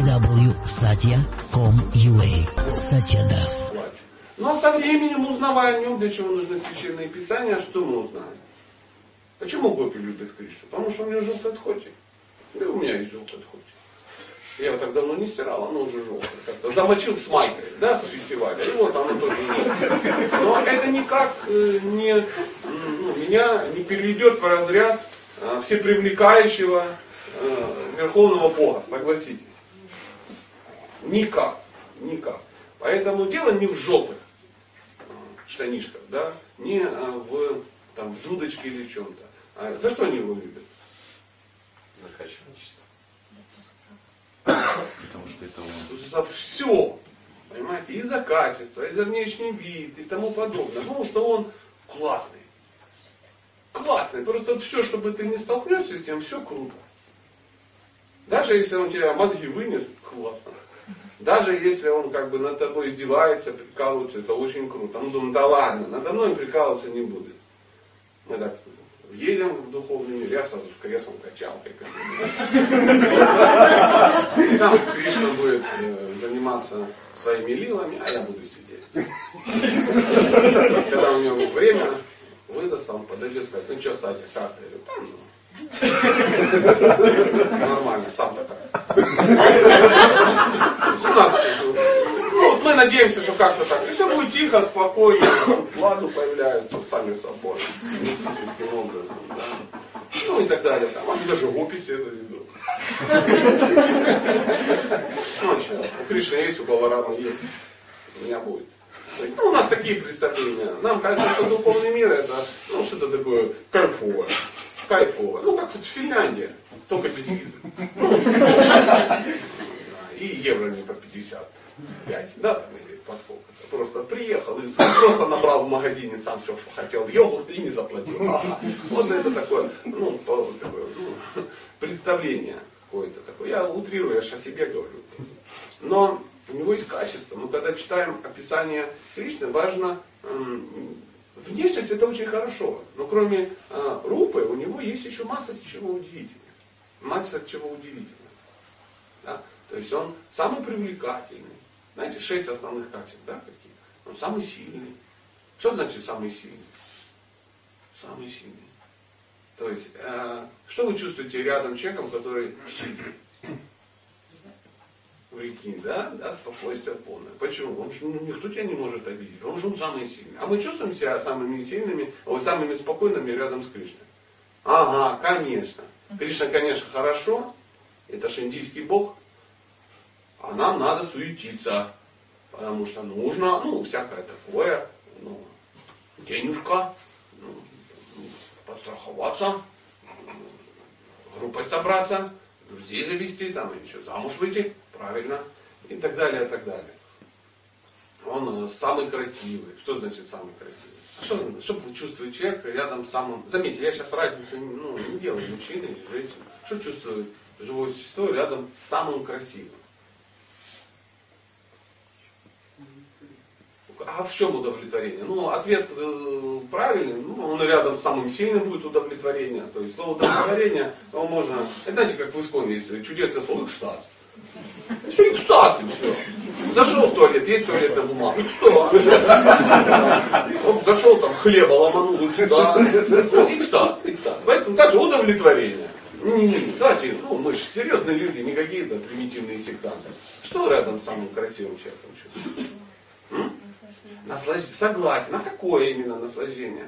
www.satya.com.ua Satya Das. Но со временем, узнавая о нем, для чего нужны священные писания, что мы узнаем? Почему гопи любят Кришну? Потому что у него желтый отходик. И у меня есть желтый отходик. Я его так давно не стирал, оно уже желтое. Замочил с майкой, да, с фестиваля. И вот оно тоже желтое. Но это никак э, не, ну, меня не переведет в разряд э, всепривлекающего э, Верховного Бога, согласитесь. Никак, никак. Поэтому дело не в желтых штанишках, да, не в, там, в дудочке или чем-то. А за что они его любят? За качество. Потому что это он. За все. Понимаете? И за качество, и за внешний вид, и тому подобное. Потому что он классный. Классный. Просто все, чтобы ты не столкнешься с тем, все круто. Даже если он тебя мозги вынес, классно. Даже если он как бы над тобой издевается, прикалывается, это очень круто. Он думает, да ладно, надо мной прикалываться не будет. Мы так едем в духовный мир, я сразу с креслом качалкой. Там Кришна будет э, заниматься своими лилами, а я буду сидеть. Когда у него время выдаст, он подойдет и скажет, ну что, Сатя, как ты? Я говорю, Нормально, сам такой. У нас, ну, мы надеемся, что как-то так. И все будет тихо, спокойно. Ладу появляются сами собой. Мистическим образом. Да? Ну и так далее. Там, может даже гупи себе заведут. Ну, что, у Кришны есть, у Баларама есть. У меня будет. Ну, у нас такие представления. Нам кажется, что духовный мир это ну, что-то такое кайфовое кайфово. Ну, как вот Финляндия, только без визы. И евро не по 55, да, там, или по сколько -то. Просто приехал и просто набрал в магазине сам все, что хотел, йогурт и не заплатил. Ага. Вот это такое, ну, такое, ну, представление какое-то такое. Я утрирую, я же о себе говорю. Но у него есть качество. Мы когда читаем описание Кришны, важно Внешность это очень хорошо, но кроме э, рупы у него есть еще масса чего удивительного. Масса чего удивительного. Да? То есть он самый привлекательный. Знаете, шесть основных качеств, да, какие? Он самый сильный. Что значит самый сильный? Самый сильный. То есть, э, что вы чувствуете рядом с человеком, который сильный? Прикинь, да? Да, спокойствие полное. Почему? Потому что ну, никто тебя не может обидеть, потому что он самый сильный. А мы чувствуем себя самыми сильными, ой, самыми спокойными рядом с Кришной. Ага, конечно. Кришна, конечно, хорошо, это же индийский бог, а нам надо суетиться, потому что нужно, ну, всякое такое, ну, денежка, ну, подстраховаться, группой собраться, друзей завести, там, еще замуж выйти правильно, и так далее, и так далее. Он э, самый красивый. Что значит самый красивый? А что, что чувствует человек рядом с самым... Заметьте, я сейчас разницу ну, не делаю, мужчина или женщина. Что чувствует живое существо рядом с самым красивым? А в чем удовлетворение? Ну, ответ э, правильный, ну, он рядом с самым сильным будет удовлетворение. То есть слово удовлетворение, его можно, это знаете, как в Исконе есть чудесное слово экстаз. Все экстаз, и все. Зашел в туалет, есть туалетная бумага, экстаз. Он зашел там, хлеба ломанул, экстаз. Ну, экстаз, экстаз. Поэтому также удовлетворение. Не-не-не, давайте, ну мы же серьезные люди, не какие-то примитивные сектанты. Что рядом с самым красивым человеком? Наслаждение. Согласен. А какое именно наслаждение?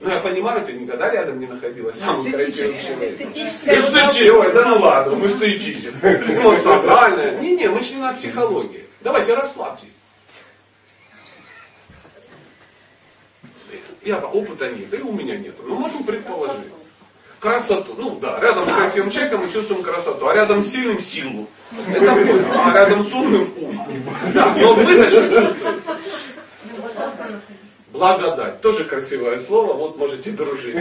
Ну, я понимаю, ты никогда рядом не находилась самым красивым человеком. Эстетическое. Да ну ладно, мы эстетическое. Эмоциональное. Не-не, мы не на психологии. Давайте расслабьтесь. Я опыта нет, да и у меня нет. Но можем предположить. Красоту. Ну да, рядом с красивым человеком мы чувствуем красоту, а рядом с сильным силу. Это понял. А рядом с умным ум. Да, но вы что чувствуете? Благодать. Тоже красивое слово, вот можете дружить.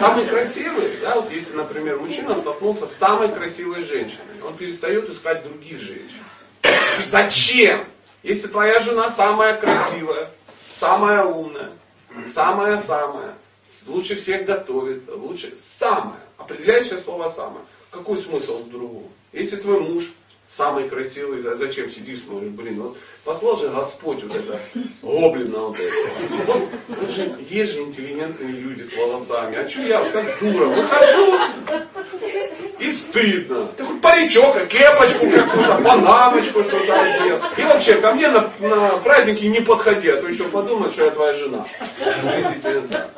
Самый красивый, да, вот если, например, мужчина столкнулся с самой красивой женщиной, он перестает искать других женщин. Зачем? Если твоя жена самая красивая, самая умная, самая-самая, лучше всех готовит, лучше самое, определяющее слово самое. какой смысл в другом? Если твой муж самый красивый, да, зачем сидишь, смотришь, блин, вот послал же Господь вот это гоблина вот это. Вот, же, есть же интеллигентные люди с волосами, а что я как дура выхожу и стыдно. Ты хоть паричок, а кепочку какую-то, панамочку что-то одел. И вообще ко мне на, на праздники не подходи, а то еще подумают, что я твоя жена.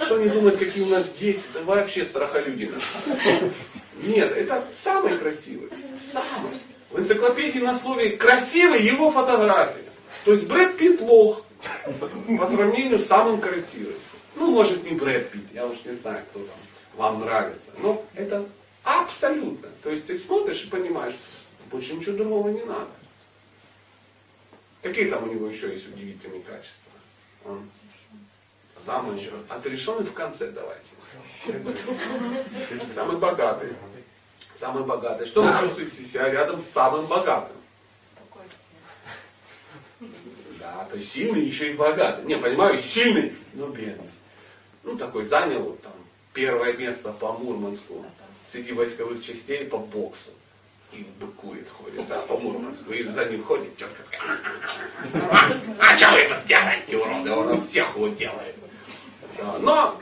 Что они думают, какие у нас дети, это вообще страхолюдина. Нет, это самый красивый. Самый. В энциклопедии на слове красивый его фотография. То есть Брэд Питт лох по сравнению с самым красивым. Ну, может не Брэд Питт, я уж не знаю, кто там вам нравится. Но это абсолютно. То есть ты смотришь и понимаешь, больше ничего другого не надо. Какие там у него еще есть удивительные качества? Он самый еще. Отрешенный в конце давайте. Самый богатый. Самый богатый. Что вы чувствуете себя рядом с самым богатым? Да, то есть сильный еще и богатый. Не, понимаю, сильный, но бедный. Ну, такой занял там первое место по Мурманску среди войсковых частей по боксу. И быкует, ходит, да, по Мурманску. И за ним ходит тетка такая. А что вы его сделаете, уроды? Он нас всех вот делает. Да. Но,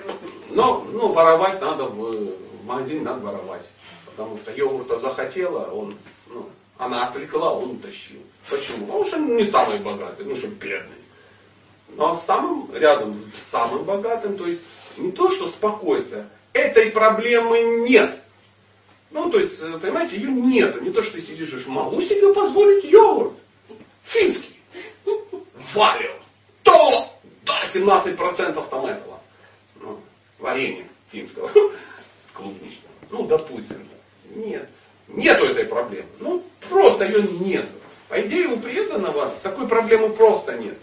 но, ну, воровать надо в, в магазине надо воровать. Потому что йогурта захотела, он, ну, она отвлекла, он утащил. Почему? Потому что не самый богатый, ну что бедный. Но самым рядом с самым богатым, то есть не то, что спокойствие, этой проблемы нет. Ну, то есть, понимаете, ее нет. Не то, что ты сидишь и могу себе позволить йогурт. Финский. Валио. То! Да, 17% там этого. Ну, варенья финского. Клубничного. Ну, допустим. Нет. Нету этой проблемы. Ну, просто ее нет. По идее, у преданного такой проблемы просто нет.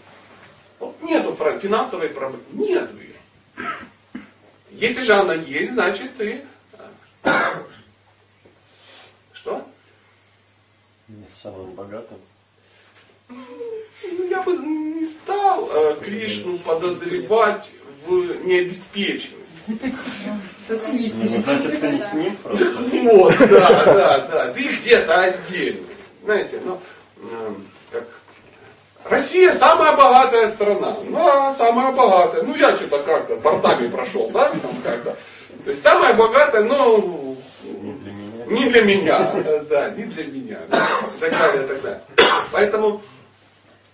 Вот нету финансовой проблемы. Нету ее. Если же она есть, значит ты... Э, что? Не самым богатым. Ну, я бы не стал э, Кришну подозревать в необеспеченности. Ну, значит, ты с ним просто. Вот, да, да, да. Ты где-то отдельно. Знаете, ну, эм, как Россия самая богатая страна. Ну, а самая богатая. Ну, я что-то как-то бортами прошел, да, там как-то. То есть самая богатая, но Не для меня. не для меня, да, не для меня, да, и так далее, и так далее. Поэтому,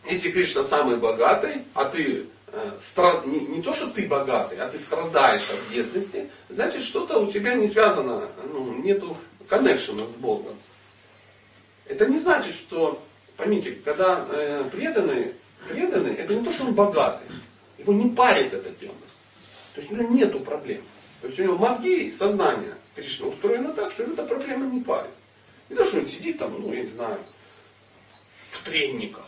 если Кришна самый богатый, а ты э, стра- не, не то, что ты богатый, а ты страдаешь от бедности, значит, что-то у тебя не связано, ну, нету коннекшена с Богом. Это не значит, что, поймите, когда э, преданный, преданный, это не то, что он богатый, его не парит эта тема. То есть у него нету проблем. То есть у него мозги сознание Кришна устроено так, что эта проблема не парит. Не то, что он сидит там, ну, я не знаю, в тренниках.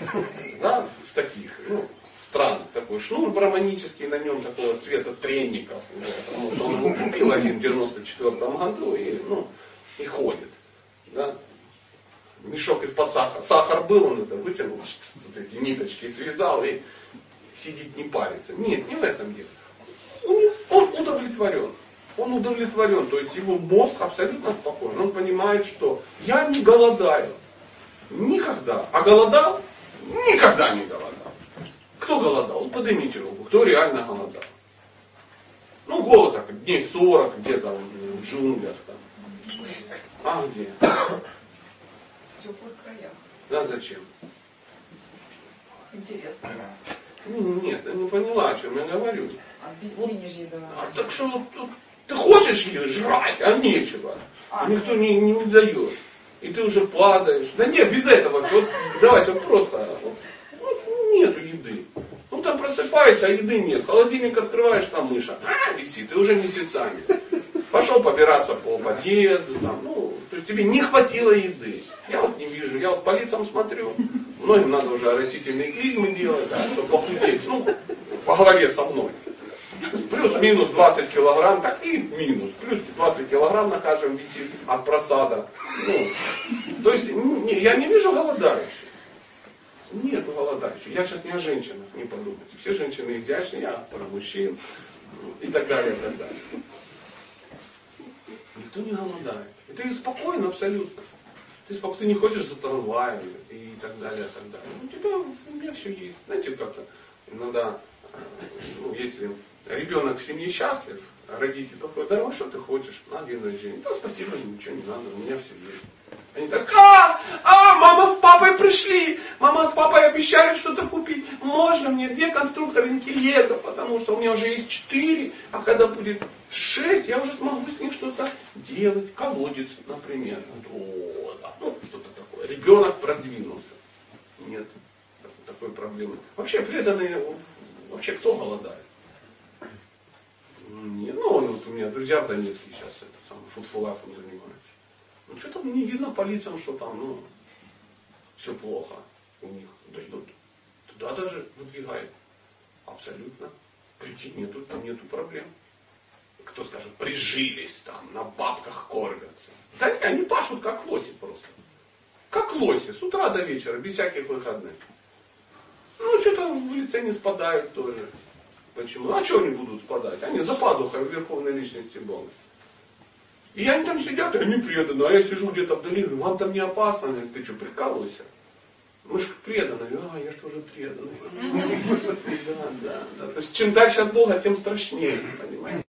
Да, в таких, ну, странных такой шнур браманический, на нем такого цвета тренников. Потому что он его купил один в 94 году и, ну, и ходит. Да. Мешок из-под сахара. Сахар был, он это вытянул, вот эти ниточки связал и сидит не парится. Нет, не в этом дело. Он, он удовлетворен. Он удовлетворен, то есть его мозг абсолютно спокоен. Он понимает, что я не голодаю. Никогда. А голодал? Никогда не голодал. Кто голодал? Поднимите руку. Кто реально голодал? Ну, голод так, дней 40 где-то в джунглях там. А где? В теплых краях. Да зачем? Интересно. Ну, нет, я не поняла, о чем я говорю. А без денежья да. А так что вот тут ты хочешь ее жрать, а нечего. А, Никто не, не, не дает. И ты уже падаешь. Да нет, без этого. Вот, давайте вот просто. Вот, вот нету еды. Ну там просыпаешься, а еды нет. Холодильник открываешь, там мыша а, висит, и уже месяцами. Пошел побираться по подъезду, там, ну, то есть тебе не хватило еды. Я вот не вижу, я вот по лицам смотрю. Многим надо уже растительные клизмы делать, да, чтобы похудеть. Ну, по голове со мной. Плюс-минус 20 килограмм, так и минус. Плюс 20 килограмм на каждом висит от просада. Ну, то есть не, я не вижу голодающих. Нет голодающих. Я сейчас не о женщинах, не подумайте. Все женщины изящные, я про мужчин и так далее, и так далее. Никто не голодает. И ты спокоен абсолютно. Ты спокойно, ты не ходишь за трамваем и так далее, и так далее. У тебя, у меня все есть. Знаете, как-то иногда, э, ну, если ребенок в семье счастлив, родитель такой, дорогой, что ты хочешь на день рождения? Да спасибо, ничего не надо, у меня все есть. Они так, а, а, мама с папой пришли, мама с папой обещали что-то купить. Можно мне две конструкторинки лего, потому что у меня уже есть четыре, а когда будет шесть, я уже смогу с них что-то делать. Колодец, например. О, ну, что-то такое. Ребенок продвинулся. Нет такой проблемы. Вообще преданные, вообще кто голодает? Не, ну, вот у меня друзья в Донецке сейчас это самое, фудфулафом занимаются. Ну, что там не видно по лицам, что там, ну, все плохо у них. Да идут. Туда даже выдвигают. Абсолютно. Прийти нету, там нету проблем. Кто скажет, прижились там, на бабках кормятся. Да нет, они пашут как лоси просто. Как лоси, с утра до вечера, без всяких выходных. Ну, что-то в лице не спадают тоже. Почему? А что они будут спадать? Они за пазухой в верховной личности Бога. И они там сидят, и они преданы, а я сижу где-то вдали, говорю, вам там не опасно? Ты что, прикалывайся? Мы же преданные, а я же тоже преданный. Да, да, да. То есть чем дальше от Бога, тем страшнее, понимаете?